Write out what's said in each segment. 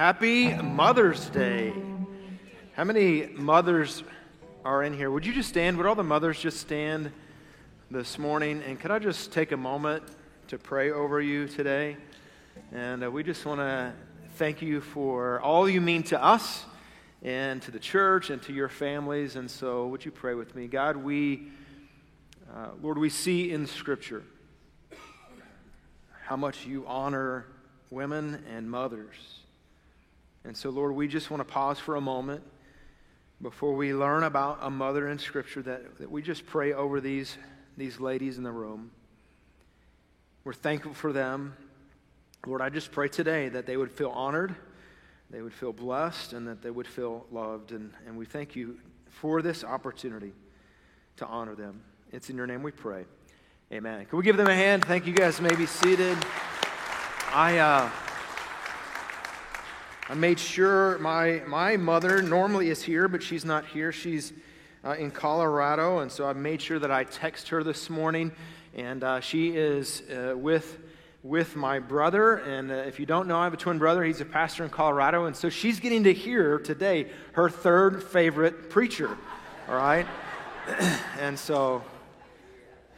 Happy Mother's Day. How many mothers are in here? Would you just stand? Would all the mothers just stand this morning? And could I just take a moment to pray over you today? And uh, we just want to thank you for all you mean to us and to the church and to your families. And so, would you pray with me? God, we, uh, Lord, we see in Scripture how much you honor women and mothers. And so, Lord, we just want to pause for a moment before we learn about a mother in Scripture that, that we just pray over these, these ladies in the room. We're thankful for them. Lord, I just pray today that they would feel honored, they would feel blessed, and that they would feel loved. And, and we thank you for this opportunity to honor them. It's in your name we pray. Amen. Can we give them a hand? Thank you guys. May be seated. I. Uh, I made sure my, my mother normally is here, but she's not here. She's uh, in Colorado, and so I made sure that I text her this morning, and uh, she is uh, with with my brother. And uh, if you don't know, I have a twin brother. He's a pastor in Colorado, and so she's getting to hear today her third favorite preacher. All right, and so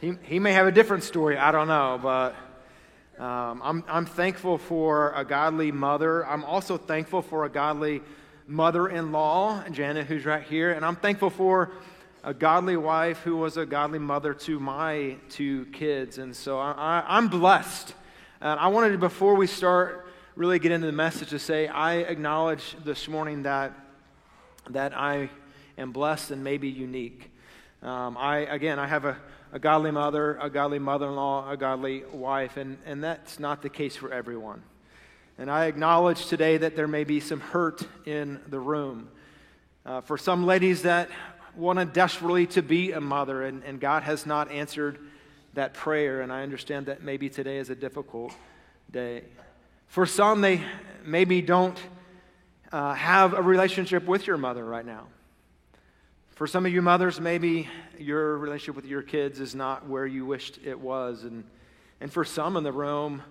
he he may have a different story. I don't know, but. Um, I'm, I'm thankful for a godly mother. I'm also thankful for a godly mother in law, Janet, who's right here. And I'm thankful for a godly wife who was a godly mother to my two kids. And so I, am blessed. And I wanted to, before we start, really get into the message to say I acknowledge this morning that, that I am blessed and maybe unique. Um, I, again, I have a a godly mother, a godly mother in law, a godly wife, and, and that's not the case for everyone. And I acknowledge today that there may be some hurt in the room. Uh, for some ladies that wanted desperately to be a mother, and, and God has not answered that prayer, and I understand that maybe today is a difficult day. For some, they maybe don't uh, have a relationship with your mother right now. For some of you mothers, maybe your relationship with your kids is not where you wished it was. And, and for some in the room,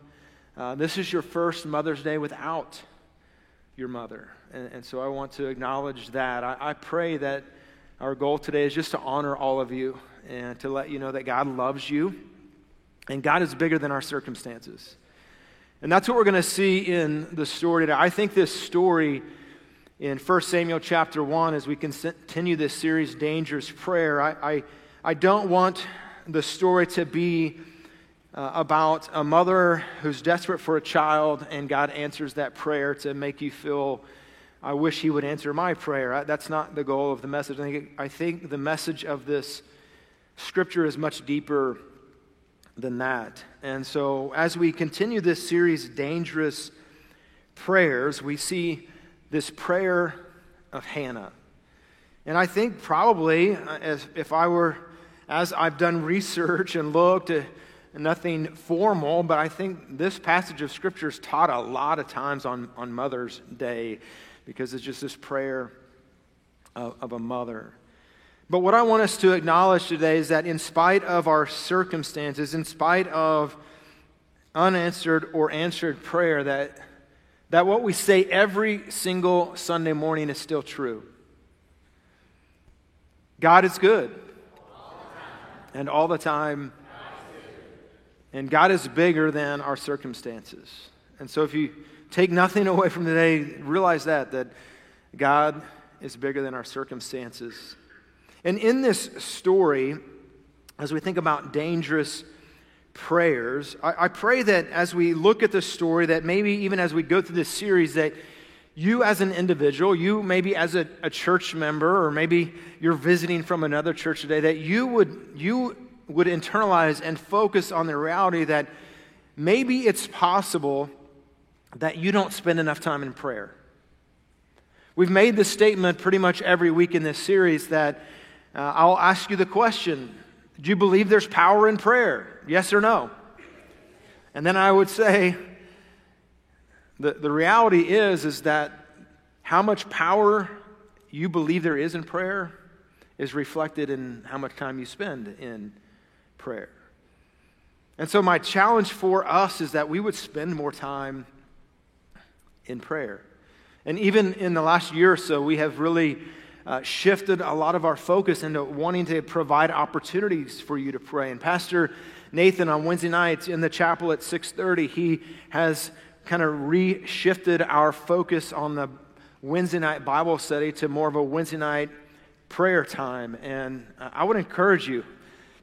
uh, this is your first Mother's Day without your mother. And, and so I want to acknowledge that. I, I pray that our goal today is just to honor all of you and to let you know that God loves you and God is bigger than our circumstances. And that's what we're going to see in the story today. I think this story in 1 Samuel chapter 1 as we continue this series, Dangerous Prayer. I, I, I don't want the story to be uh, about a mother who's desperate for a child and God answers that prayer to make you feel, I wish He would answer my prayer. I, that's not the goal of the message. I think, I think the message of this scripture is much deeper than that. And so, as we continue this series, Dangerous Prayers, we see this prayer of Hannah. And I think probably, uh, as if I were, as I've done research and looked, uh, nothing formal, but I think this passage of Scripture is taught a lot of times on, on Mother's Day because it's just this prayer of, of a mother. But what I want us to acknowledge today is that in spite of our circumstances, in spite of unanswered or answered prayer, that that what we say every single Sunday morning is still true. God is good. and all the time. And God is bigger than our circumstances. And so if you take nothing away from today, realize that, that God is bigger than our circumstances. And in this story, as we think about dangerous prayers. I, I, pray that as we look at this story, that maybe even as we go through this series, that you as an individual, you maybe as a, a church member, or maybe you're visiting from another church today, that you would, you would internalize and focus on the reality that maybe it's possible that you don't spend enough time in prayer. We've made this statement pretty much every week in this series that uh, I'll ask you the question Do you believe there's power in prayer? Yes or no? And then I would say, the, the reality is, is that how much power you believe there is in prayer is reflected in how much time you spend in prayer. And so, my challenge for us is that we would spend more time in prayer. And even in the last year or so, we have really uh, shifted a lot of our focus into wanting to provide opportunities for you to pray. And Pastor Nathan on Wednesday nights in the chapel at 6:30, he has kind of reshifted our focus on the Wednesday night Bible study to more of a Wednesday night prayer time. And uh, I would encourage you,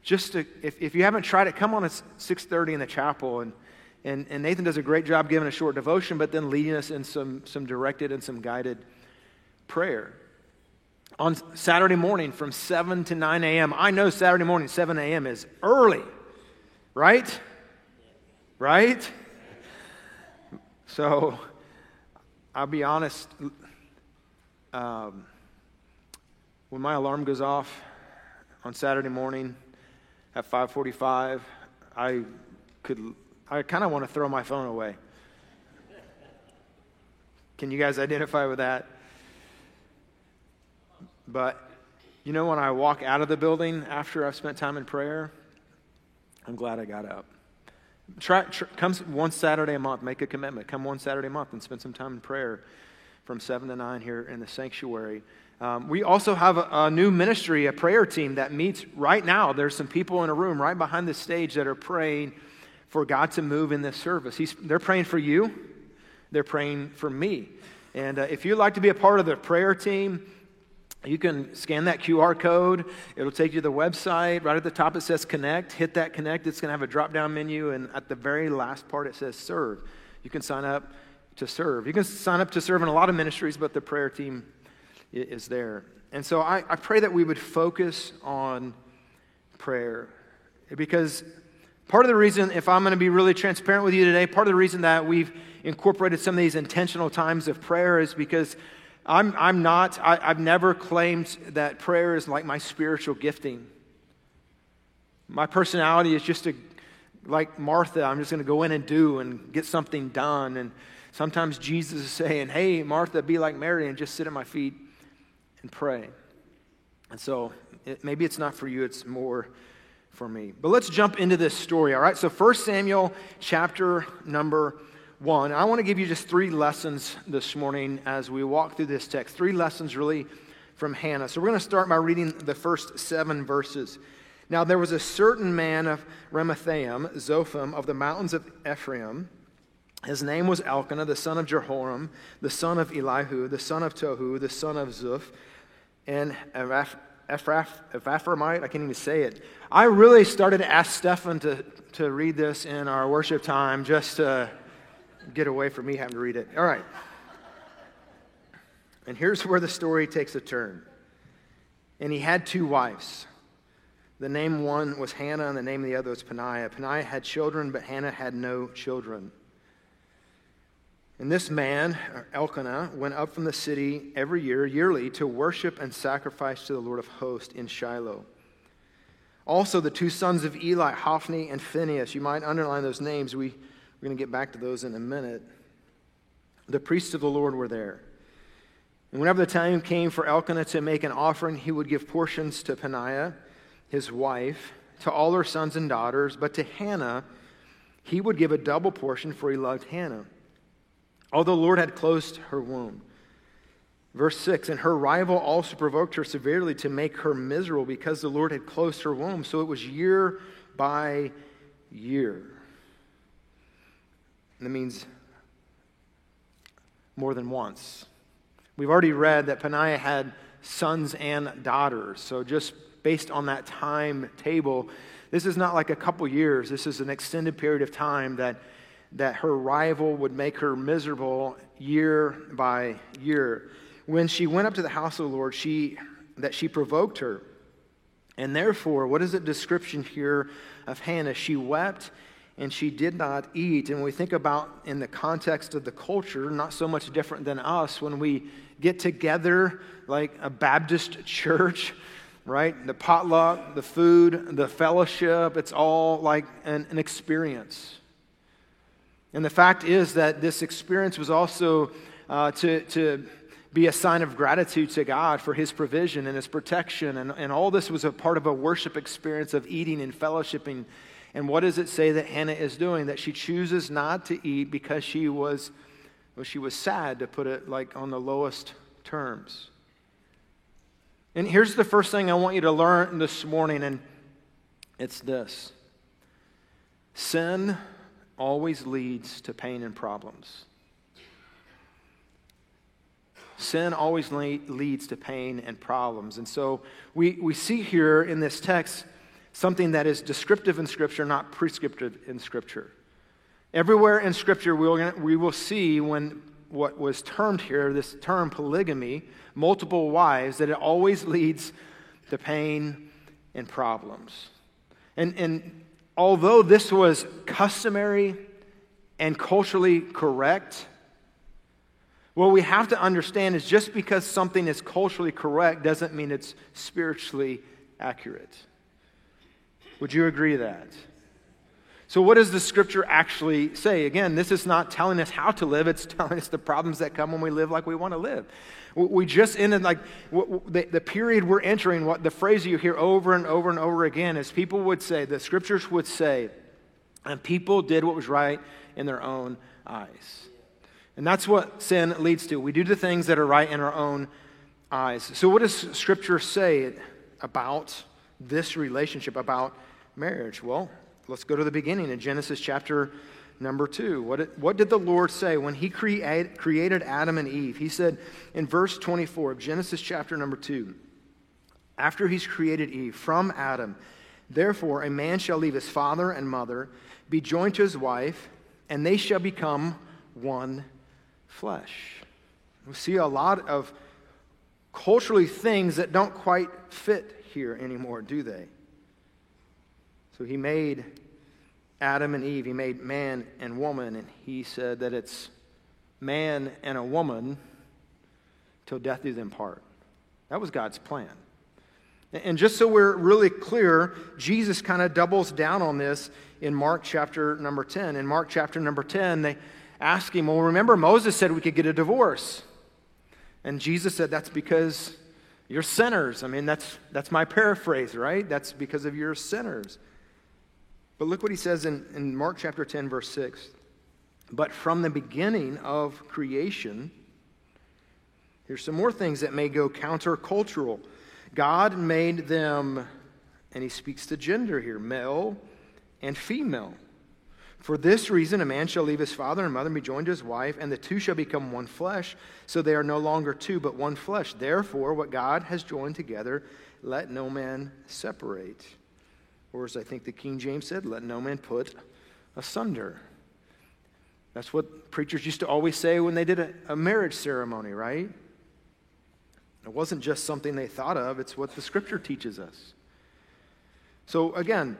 just to, if, if you haven't tried it, come on at 6:30 in the chapel and and, and Nathan does a great job giving a short devotion, but then leading us in some, some directed and some guided prayer. On Saturday morning from 7 to 9 a.m., I know Saturday morning, 7 a.m. is early, right? Right? So, I'll be honest. Um, when my alarm goes off on Saturday morning at 5:45, I could I kind of want to throw my phone away. Can you guys identify with that? But you know, when I walk out of the building after I've spent time in prayer, I'm glad I got up. Try, try, come one Saturday a month, make a commitment. Come one Saturday a month and spend some time in prayer from 7 to 9 here in the sanctuary. Um, we also have a, a, new ministry, a prayer team that meets right now. There's some people in a room right behind the stage that are praying for God to move in this service. He's, they're praying for you, they're praying for me. And uh, if you'd like to be a part of the prayer team, you can scan that QR code. It'll take you to the website. Right at the top, it says connect. Hit that connect. It's going to have a drop down menu. And at the very last part, it says serve. You can sign up to serve. You can sign up to serve in a lot of ministries, but the prayer team is there. And so I, I pray that we would focus on prayer because Part of the reason, if I'm going to be really transparent with you today, part of the reason that we've incorporated some of these intentional times of prayer is because I'm, I'm not, I, have never claimed that prayer is like my spiritual gifting. My personality is just a, like Martha, I'm just going to go in and do and get something done. And sometimes Jesus is saying, Hey, Martha, be like Mary and just sit at my feet and pray. And so it, maybe it's not for you, it's more for me. But let's jump into this story, all right? So 1 Samuel chapter number 1. I want to give you just three lessons this morning as we walk through this text. Three lessons really from Hannah. So we're going to start by reading the first seven verses. Now there was a certain man of Ramathaim, Zophim, of the mountains of Ephraim. His name was Elkanah, the son of Jeroham, the son of Elihu, the son of Tohu, the son of Zuph, and Ephraimite. I can't even say it. I really started to ask Stefan to, to read this in our worship time just to get away from me having to read it. All right. And here's where the story takes a turn. And he had two wives. The name one was Hannah, and the name of the other was Peninnah. Peninnah had children, but Hannah had no children. And this man, Elkanah, went up from the city every year, yearly, to worship and sacrifice to the Lord of hosts in Shiloh. Also, the two sons of Eli, Hophni and Phinehas. You might underline those names. We, we're going to get back to those in a minute. The priests of the Lord were there. And whenever the time came for Elkanah to make an offering, he would give portions to Peninnah, his wife, to all her sons and daughters, but to Hannah, he would give a double portion, for he loved Hannah although the Lord had closed her womb. Verse 6 And her rival also provoked her severely to make her miserable because the Lord had closed her womb. So it was year by year. And that means more than once. We've already read that Peninnah had sons and daughters. So just based on that timetable, this is not like a couple years. This is an extended period of time that that her rival would make her miserable year by year. When she went up to the house of the Lord, she, that she provoked her. And therefore, what is the description here of Hannah? She wept and she did not eat. And when we think about in the context of the culture, not so much different than us, when we get together like a Baptist church, right? The potluck, the food, the fellowship, it's all like an, an experience. And the fact is that this experience was also uh, to, to be a sign of gratitude to God for his provision and his protection. And, and all this was a part of a worship experience of eating and fellowshipping. And what does it say that Hannah is doing? That she chooses not to eat because she was Well, she was sad, to put it like on the lowest terms. And here's the first thing I want you to learn this morning, and it's this sin always leads to pain and problems. Sin always leads to pain and problems. And so we, we see here in this text something that is descriptive in Scripture, not prescriptive in Scripture. Everywhere in Scripture, we'll, we will see when what was termed here, this term polygamy, multiple wives, that it always leads to pain and problems. And, and although this was customary and culturally correct, what we have to understand is just because something is culturally correct doesn't mean it's spiritually accurate. Would you agree that? So, what does the scripture actually say? Again, this is not telling us how to live, it's telling us the problems that come when we live like we want to live. We just ended, like, the, period we're entering, what the phrase you hear over and over and over again is people would say, the scriptures would say, and people did what was right in their own eyes. And that's what sin leads to. We do the things that are right in our own eyes. So, what does scripture say about this relationship, about marriage? Well, Let's go to the beginning in Genesis chapter number two. What did, what did the Lord say when He create, created Adam and Eve? He said in verse 24 of Genesis chapter number two, after He's created Eve from Adam, therefore a man shall leave his father and mother, be joined to his wife, and they shall become one flesh. We see a lot of culturally things that don't quite fit here anymore, do they? So he made Adam and Eve, he made man and woman, and he said that it's man and a woman till death do them part. That was God's plan. And just so we're really clear, Jesus kind of doubles down on this in Mark chapter number 10. In Mark chapter number 10, they ask him, Well, remember, Moses said we could get a divorce. And Jesus said, That's because you're sinners. I mean, that's, that's my paraphrase, right? That's because of your sinners. But look what he says in, in Mark chapter 10, verse 6. But from the beginning of creation, here's some more things that may go countercultural. God made them, and he speaks to gender here, male and female. For this reason, a man shall leave his father and mother and be joined to his wife, and the two shall become one flesh. So they are no longer two, but one flesh. Therefore, what God has joined together, let no man separate. Or as I think the King James said, let no man put asunder. That's what preachers used to always say when they did a, a marriage ceremony, right? It wasn't just something they thought of, it's what the scripture teaches us. So, again,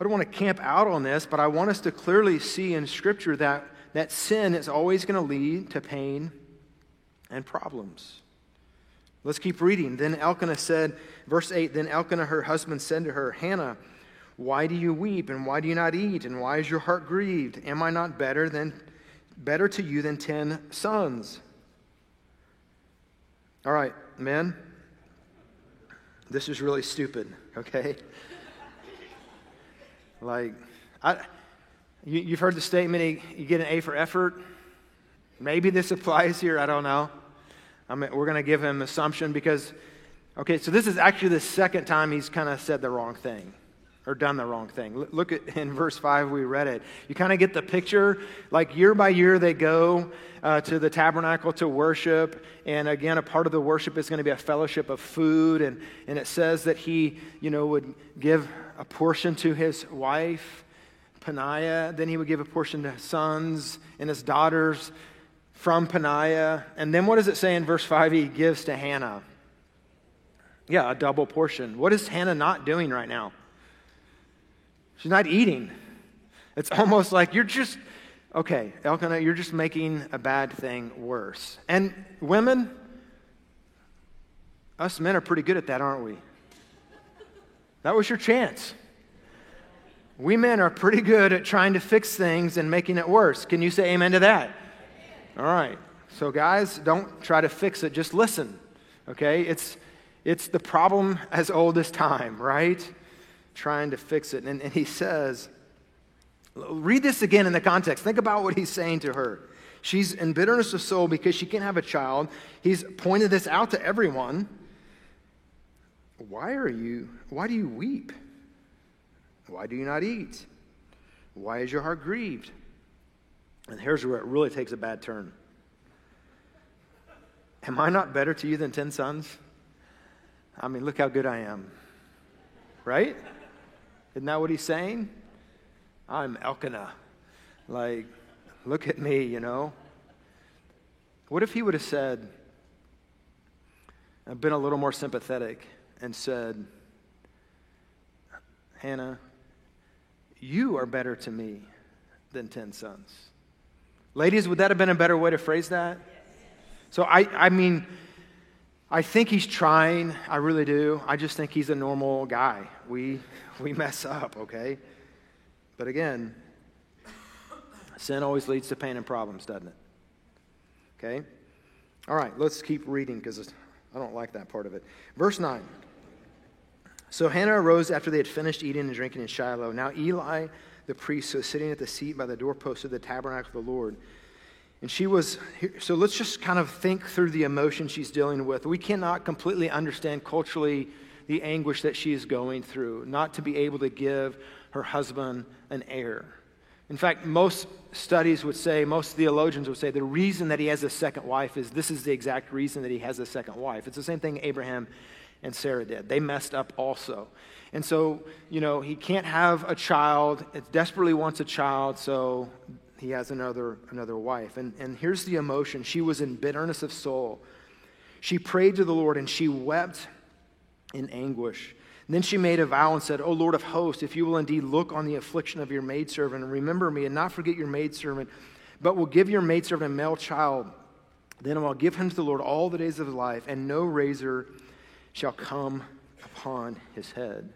I don't want to camp out on this, but I want us to clearly see in Scripture that, that sin is always going to lead to pain and problems. Let's keep reading. Then Elkanah said, verse 8 Then Elkanah, her husband, said to her, Hannah, why do you weep and why do you not eat and why is your heart grieved? Am I not better than better to you than 10 sons? All right, men. This is really stupid, okay? like I you, you've heard the statement you get an A for effort. Maybe this applies here, I don't know. I mean, we're going to give him assumption because okay, so this is actually the second time he's kind of said the wrong thing or done the wrong thing. Look at in verse 5, we read it. You kind of get the picture. Like year by year, they go uh, to the tabernacle to worship. And again, a part of the worship is going to be a fellowship of food. And, and it says that he, you know, would give a portion to his wife, Peninnah. Then he would give a portion to his sons and his daughters from Peninnah. And then what does it say in verse 5? He gives to Hannah. Yeah, a double portion. What is Hannah not doing right now? She's not eating. It's almost like you're just, okay, Elkanah, you're just making a bad thing worse. And women, us men are pretty good at that, aren't we? That was your chance. We men are pretty good at trying to fix things and making it worse. Can you say amen to that? All right. So, guys, don't try to fix it, just listen. Okay? It's, it's the problem as old as time, right? Trying to fix it. And, and he says, read this again in the context. Think about what he's saying to her. She's in bitterness of soul because she can't have a child. He's pointed this out to everyone. Why are you, why do you weep? Why do you not eat? Why is your heart grieved? And here's where it really takes a bad turn. Am I not better to you than 10 sons? I mean, look how good I am. Right? Isn't that what he's saying? I'm Elkanah. Like, look at me, you know? What if he would have said, I've been a little more sympathetic and said, Hannah, you are better to me than 10 sons. Ladies, would that have been a better way to phrase that? So, I, I mean, I think he's trying. I really do. I just think he's a normal guy. We, we mess up, okay? But again, sin always leads to pain and problems, doesn't it? Okay? All right, let's keep reading because I don't like that part of it. Verse 9. So Hannah arose after they had finished eating and drinking in Shiloh. Now Eli, the priest, was sitting at the seat by the doorpost of the tabernacle of the Lord. And she was, so let's just kind of think through the emotion she's dealing with. We cannot completely understand culturally the anguish that she is going through, not to be able to give her husband an heir. In fact, most studies would say, most theologians would say, the reason that he has a second wife is this is the exact reason that he has a second wife. It's the same thing Abraham and Sarah did. They messed up also. And so, you know, he can't have a child, it desperately wants a child, so he has another, another wife. And, and here's the emotion she was in bitterness of soul. She prayed to the Lord and she wept in anguish. And then she made a vow and said, O Lord of hosts, if you will indeed look on the affliction of your maidservant and remember me and not forget your maidservant, but will give your maidservant a male child, then I will give him to the Lord all the days of his life, and no razor shall come upon his head.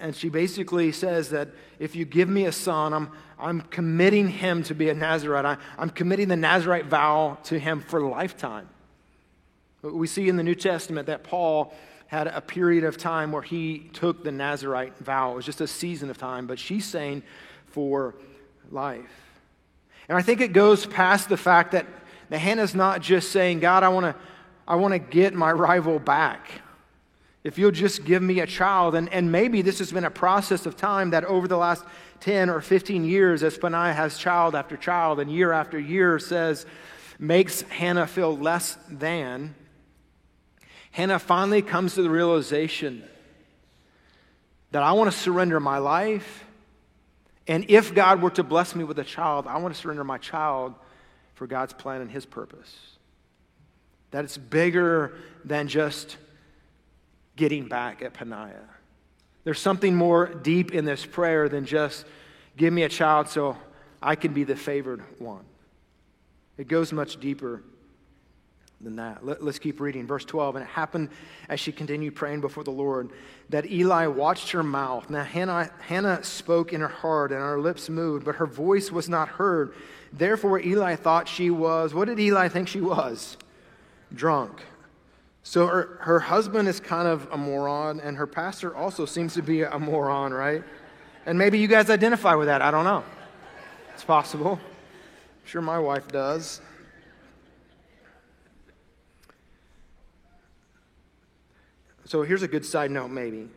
And she basically says that if you give me a son, I'm, I'm committing him to be a Nazarite. I, I'm committing the Nazarite vow to him for lifetime. We see in the New Testament that Paul had a period of time where he took the Nazarite vow. It was just a season of time, but she's saying for life. And I think it goes past the fact that, that Hannah's not just saying, God, I want to I want to get my rival back. If you'll just give me a child, and, and maybe this has been a process of time that over the last 10 or 15 years, as Peninnah has child after child and year after year says, makes Hannah feel less than, Hannah finally comes to the realization that I want to surrender my life. And if God were to bless me with a child, I want to surrender my child for God's plan and His purpose. That it's bigger than just getting back at Peninnah. There's something more deep in this prayer than just give me a child so I can be the favored one. It goes much deeper than that. Let, us keep reading. Verse 12. And it happened as she continued praying before the Lord that Eli watched her mouth. Now, Hannah, Hannah spoke in her heart, and her lips moved, but her voice was not heard. Therefore, Eli thought she was, what did Eli think she was? Drunk. So her, her husband is kind of a moron, and her pastor also seems to be a moron, right? And maybe you guys identify with that. I don't know. It's possible. I'm sure my wife does. So here's a good side note, maybe.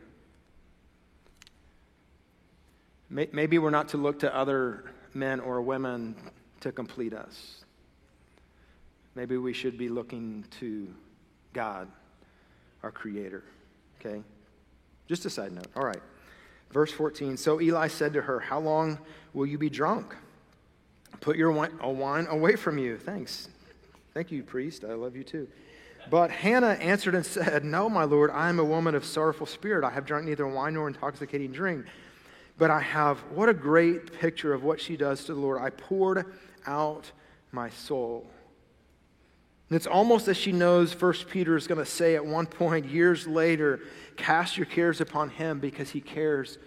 Maybe we're not to look to other men or women to complete us. Maybe we should be looking to God, our Creator. Okay? Just a side note. All right. Verse 14 So Eli said to her, How long will you be drunk? Put your wine, away from you. Thanks. Thank you, priest. I love you too. But Hannah answered and said, No, my Lord, I am a woman of sorrowful spirit. I have drunk neither wine nor intoxicating drink. But I have, what a great picture of what she does to the Lord. I poured out my soul. And it's almost as she knows First Peter is going to say at one point, years later, cast your cares upon him because he cares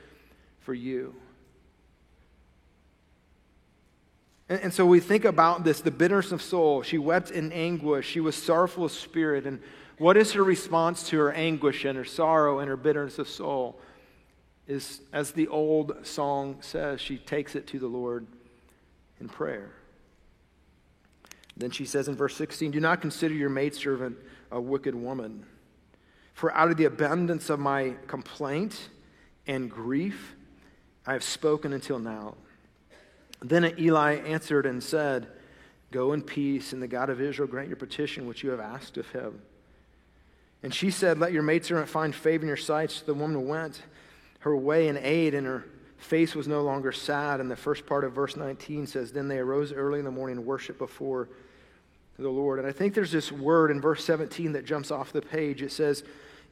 for you. And, and so we think about this the bitterness of soul. She wept in anguish, she was sorrowful of spirit. And what is her response to her anguish and her sorrow and her bitterness of soul? Is, as the old song says, she takes it to the Lord in prayer. Then she says in verse 16, Do not consider your maidservant a wicked woman. For out of the abundance of my complaint and grief, I have spoken until now. Then Eli answered and said, Go in peace, and the God of Israel grant your petition which you have asked of him. And she said, Let your maidservant find favor in your sight. So the woman went her way in aid, and her face was no longer sad. And the first part of verse 19 says, Then they arose early in the morning and worshiped before the Lord. And I think there's this word in verse 17 that jumps off the page. It says,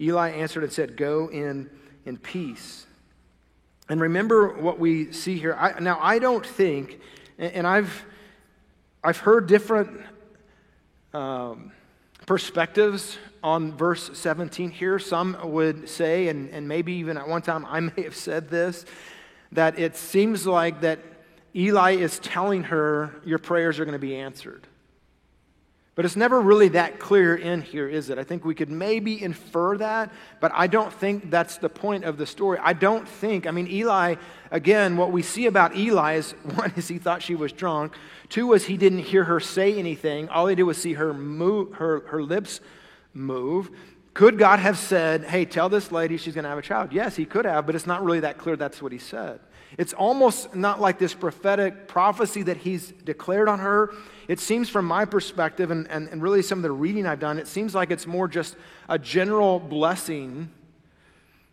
Eli answered and said, Go in in peace. And remember what we see here. I, now, I don't think, and I've, I've heard different um, perspectives on verse 17 here. Some would say, and, and maybe even at one time I may have said this, that it seems like that Eli is telling her, Your prayers are going to be answered. But it's never really that clear in here, is it? I think we could maybe infer that, but I don't think that's the point of the story. I don't think, I mean, Eli, again, what we see about Eli is one is he thought she was drunk, two was he didn't hear her say anything. All he did was see her move, her, her lips move. Could God have said, hey, tell this lady she's going to have a child? Yes, he could have, but it's not really that clear that's what he said. It's almost not like this prophetic prophecy that he's declared on her. It seems, from my perspective, and, and, and really some of the reading I've done, it seems like it's more just a general blessing,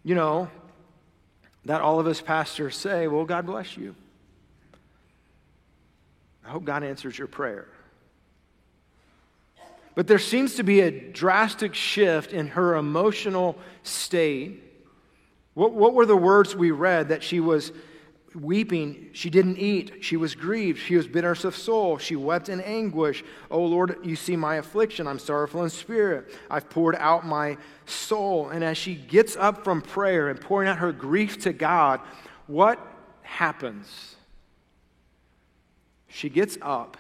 you know, that all of us pastors say, well, God bless you. I hope God answers your prayer. But there seems to be a drastic shift in her emotional state. What, what were the words we read that she was weeping. She didn't eat. She was grieved. She was bitter of soul. She wept in anguish. Oh Lord, you see my affliction. I'm sorrowful in spirit. I've poured out my soul. And as she gets up from prayer and pouring out her grief to God, what happens? She gets up.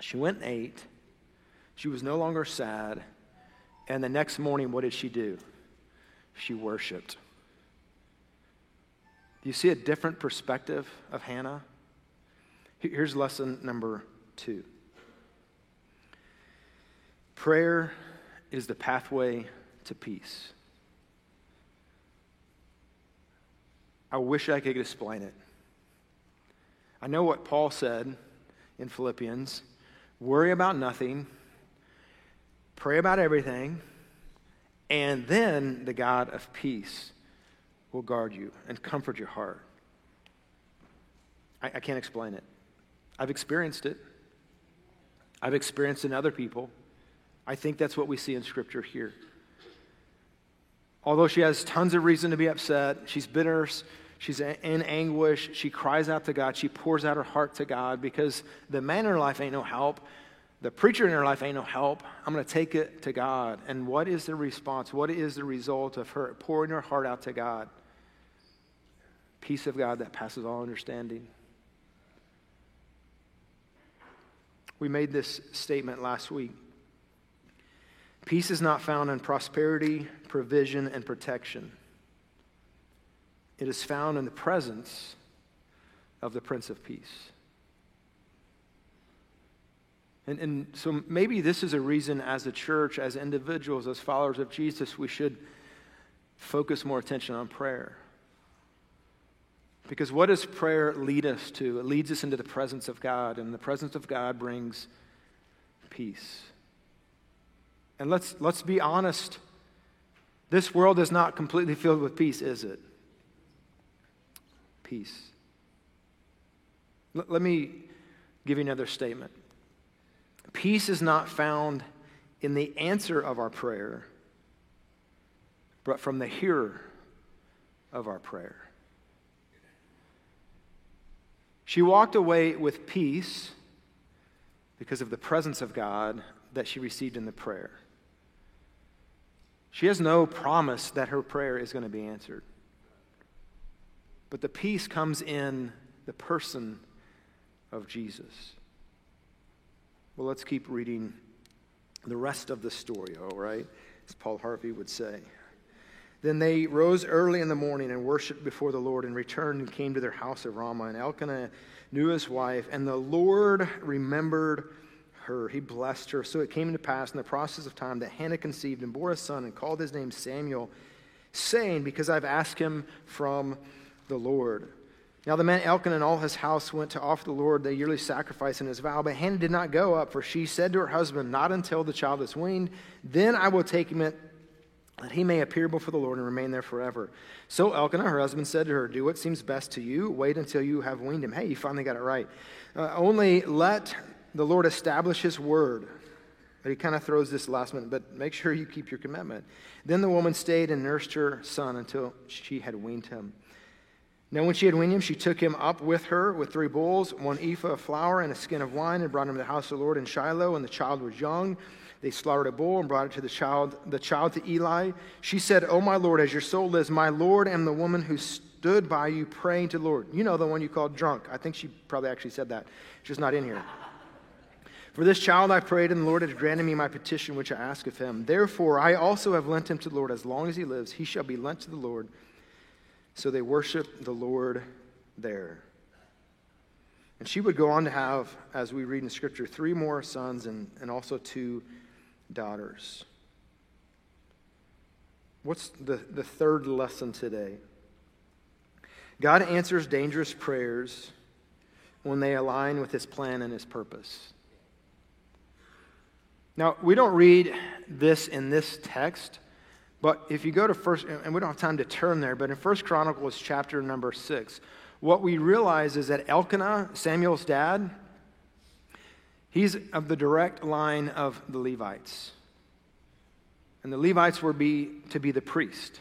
She went and ate. She was no longer sad. And the next morning, what did she do? She worshiped. Do you see a different perspective of Hannah? Here's lesson number two prayer is the pathway to peace. I wish I could explain it. I know what Paul said in Philippians worry about nothing, pray about everything, and then the God of peace will guard you and comfort your heart. I, I can't explain it. I've experienced it, I've experienced in other people. I think that's what we see in Scripture here. Although she has tons of reason to be upset, she's bitter, she's in anguish, she cries out to God, she pours out her heart to God because the man in her life ain't no help. The preacher in her life ain't no help. I'm going to take it to God. And what is the response? What is the result of her pouring her heart out to God? peace of God that passes all understanding. We made this statement last week. Peace is not found in prosperity, provision, and protection. It is found in the presence of the Prince of Peace. And, and so maybe this is a reason as a church, as individuals, as followers of Jesus, we should focus more attention on prayer. Because what does prayer lead us to? It leads us into the presence of God, and the presence of God brings peace. And let's, let's be honest this world is not completely filled with peace, is it? Peace. L- let me give you another statement. Peace is not found in the answer of our prayer, but from the hearer of our prayer. She walked away with peace because of the presence of God that she received in the prayer. She has no promise that her prayer is going to be answered. But the peace comes in the person of Jesus. Well, let's keep reading the rest of the story, all right? As Paul Harvey would say. Then they rose early in the morning and worshiped before the Lord and returned and came to their house of Ramah. And Elkanah knew his wife, and the Lord remembered her. He blessed her. So it came to pass in the process of time that Hannah conceived and bore a son and called his name Samuel, saying, Because I've asked him from the Lord. Now the man Elkanah and all his house went to offer the Lord the yearly sacrifice in his vow, but Hannah did not go up, for she said to her husband, Not until the child is weaned, then I will take him that he may appear before the Lord and remain there forever. So Elkanah, her husband, said to her, Do what seems best to you. Wait until you have weaned him. Hey, you finally got it right. Uh, only let the Lord establish his word. But he kind of throws this last minute, but make sure you keep your commitment. Then the woman stayed and nursed her son until she had weaned him. Now, when she had weaned him, she took him up with her with three bulls, one ephah of flour, and a skin of wine, and brought him to the house of the Lord in Shiloh. And the child was young. They slaughtered a bull and brought it to the child, the child to Eli. She said, "Oh my Lord, as your soul lives, my Lord am the woman who stood by you praying to the Lord." You know the one you called drunk. I think she probably actually said that. She's not in here. For this child I prayed, and the Lord has granted me my petition which I ask of him. Therefore, I also have lent him to the Lord as long as he lives. He shall be lent to the Lord. So they worship the Lord there. And she would go on to have, as we read in Scripture, three more sons and, and also two daughters. What's the, the third lesson today? God answers dangerous prayers when they align with his plan and his purpose. Now, we don't read this in this text, but if you go to first, and we don't have time to turn there, but in First Chronicles chapter number six, what we realize is that Elkanah, Samuel's dad, he's of the direct line of the Levites. And the Levites were be, to be the priest.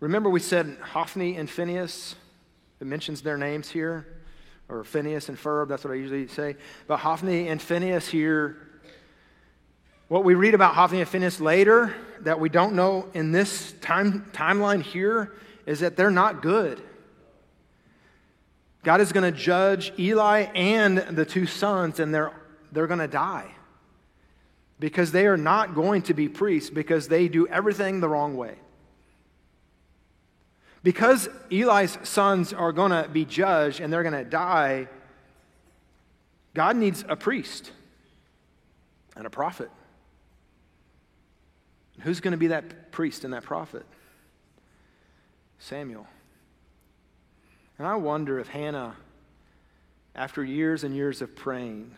Remember, we said Hophni and Phineas, It mentions their names here or Phineas and Ferb, that's what I usually say. But Hophni and Phineas here, what we read about Hophni and Phineas later that we don't know in this time, timeline here is that they're not good. God is going to judge Eli and the two sons, and they're, they're going to die because they are not going to be priests because they do everything the wrong way. Because Eli's sons are going to be judged and they're going to die, God needs a priest and a prophet. Who's going to be that priest and that prophet? Samuel. And I wonder if Hannah, after years and years of praying,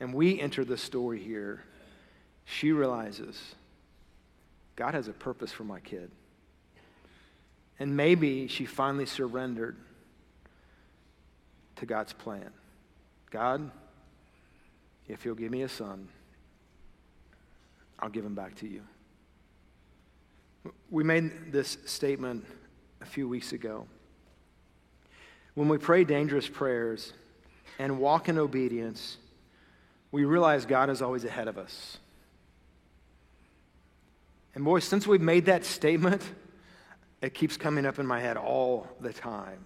and we enter the story here, she realizes God has a purpose for my kid. And maybe she finally surrendered to God's plan. God, if you'll give me a son, I'll give them back to you. We made this statement a few weeks ago. When we pray dangerous prayers and walk in obedience, we realize God is always ahead of us. And boy, since we've made that statement, it keeps coming up in my head all the time.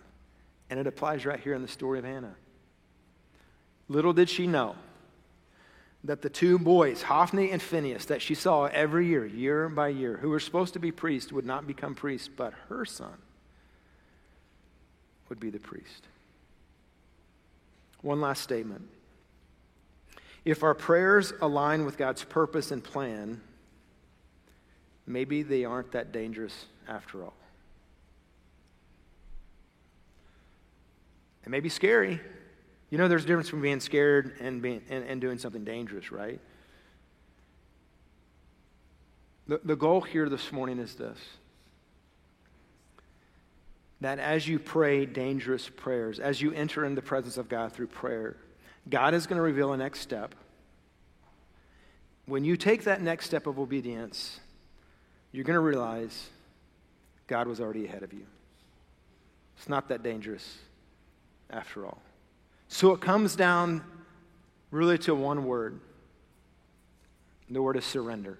And it applies right here in the story of Hannah. Little did she know that the two boys, Hophni and Phineas, that she saw every year, year by year, who were supposed to be priests, would not become priests, but her son would be the priest. One last statement. If our prayers align with God's purpose and plan, maybe they aren't that dangerous after all. It may be scary. You know, there's a difference between being scared and, being, and, and doing something dangerous, right? The, the goal here this morning is this that as you pray dangerous prayers, as you enter in the presence of God through prayer, God is going to reveal a next step. When you take that next step of obedience, you're going to realize God was already ahead of you. It's not that dangerous after all. So it comes down really to one word the word is surrender.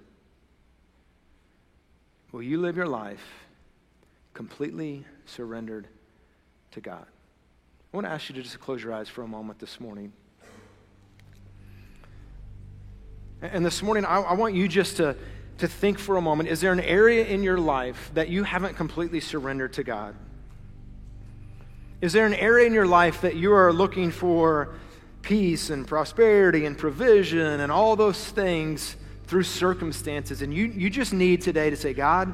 Will you live your life completely surrendered to God? I want to ask you to just close your eyes for a moment this morning. And this morning, I, I want you just to, to think for a moment is there an area in your life that you haven't completely surrendered to God? Is there an area in your life that you are looking for peace and prosperity and provision and all those things through circumstances? And you, you just need today to say, God,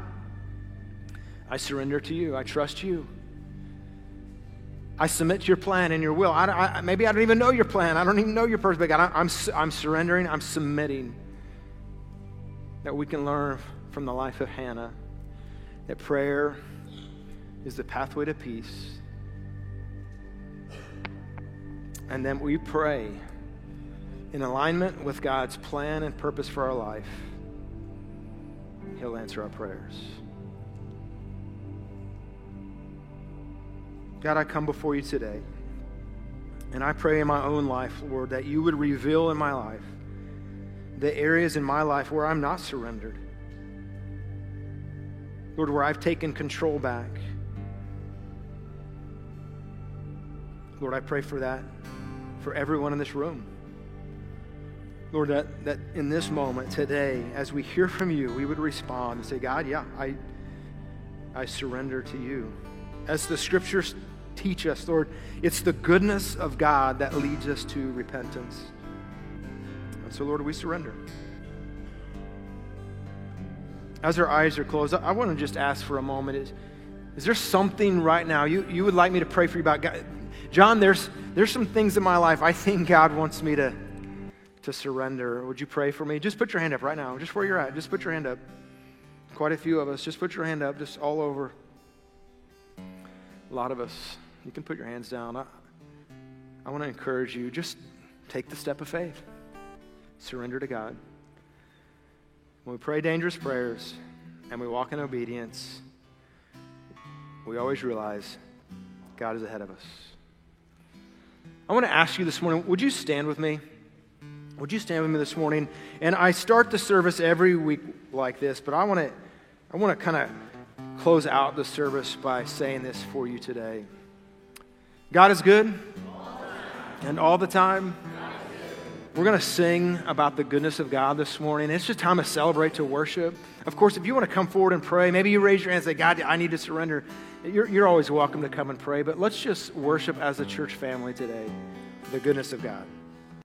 I surrender to you. I trust you. I submit to your plan and your will. I, I, maybe I don't even know your plan. I don't even know your purpose, but God, I, I'm, I'm surrendering. I'm submitting. That we can learn from the life of Hannah that prayer is the pathway to peace. And then we pray in alignment with God's plan and purpose for our life. He'll answer our prayers. God, I come before you today. And I pray in my own life, Lord, that you would reveal in my life the areas in my life where I'm not surrendered. Lord, where I've taken control back. Lord, I pray for that for everyone in this room. Lord, that, that in this moment today, as we hear from you, we would respond and say, God, yeah, I, I surrender to you. As the scriptures teach us, Lord, it's the goodness of God that leads us to repentance. And so, Lord, we surrender. As our eyes are closed, I want to just ask for a moment is, is there something right now you, you would like me to pray for you about? God? John, there's, there's some things in my life I think God wants me to, to surrender. Would you pray for me? Just put your hand up right now, just where you're at. Just put your hand up. Quite a few of us. Just put your hand up, just all over. A lot of us. You can put your hands down. I, I want to encourage you. Just take the step of faith, surrender to God. When we pray dangerous prayers and we walk in obedience, we always realize God is ahead of us. I want to ask you this morning would you stand with me? Would you stand with me this morning? And I start the service every week like this, but I want to I want to kind of close out the service by saying this for you today. God is good, and all the time. We're going to sing about the goodness of God this morning. It's just time to celebrate, to worship. Of course, if you want to come forward and pray, maybe you raise your hand and say, God, I need to surrender. You're, you're always welcome to come and pray, but let's just worship as a church family today the goodness of God.